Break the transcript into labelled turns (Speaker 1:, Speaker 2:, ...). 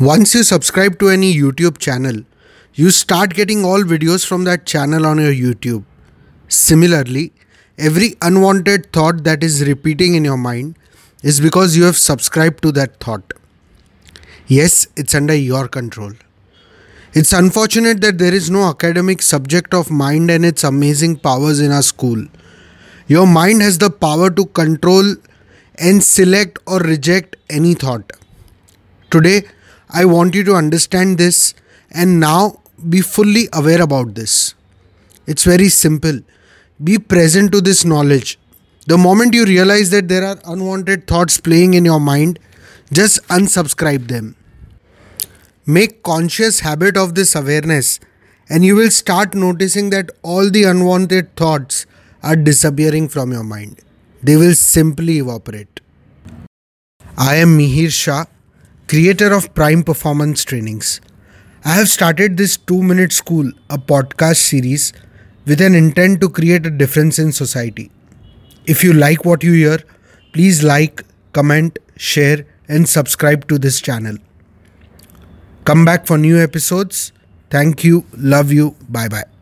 Speaker 1: Once you subscribe to any YouTube channel, you start getting all videos from that channel on your YouTube. Similarly, every unwanted thought that is repeating in your mind is because you have subscribed to that thought. Yes, it's under your control. It's unfortunate that there is no academic subject of mind and its amazing powers in our school. Your mind has the power to control and select or reject any thought. Today, I want you to understand this and now be fully aware about this. It's very simple. Be present to this knowledge. The moment you realize that there are unwanted thoughts playing in your mind, just unsubscribe them. Make conscious habit of this awareness and you will start noticing that all the unwanted thoughts are disappearing from your mind. They will simply evaporate. I am Mihir Shah creator of Prime Performance Trainings. I have started this 2 Minute School, a podcast series with an intent to create a difference in society. If you like what you hear, please like, comment, share, and subscribe to this channel. Come back for new episodes. Thank you, love you, bye bye.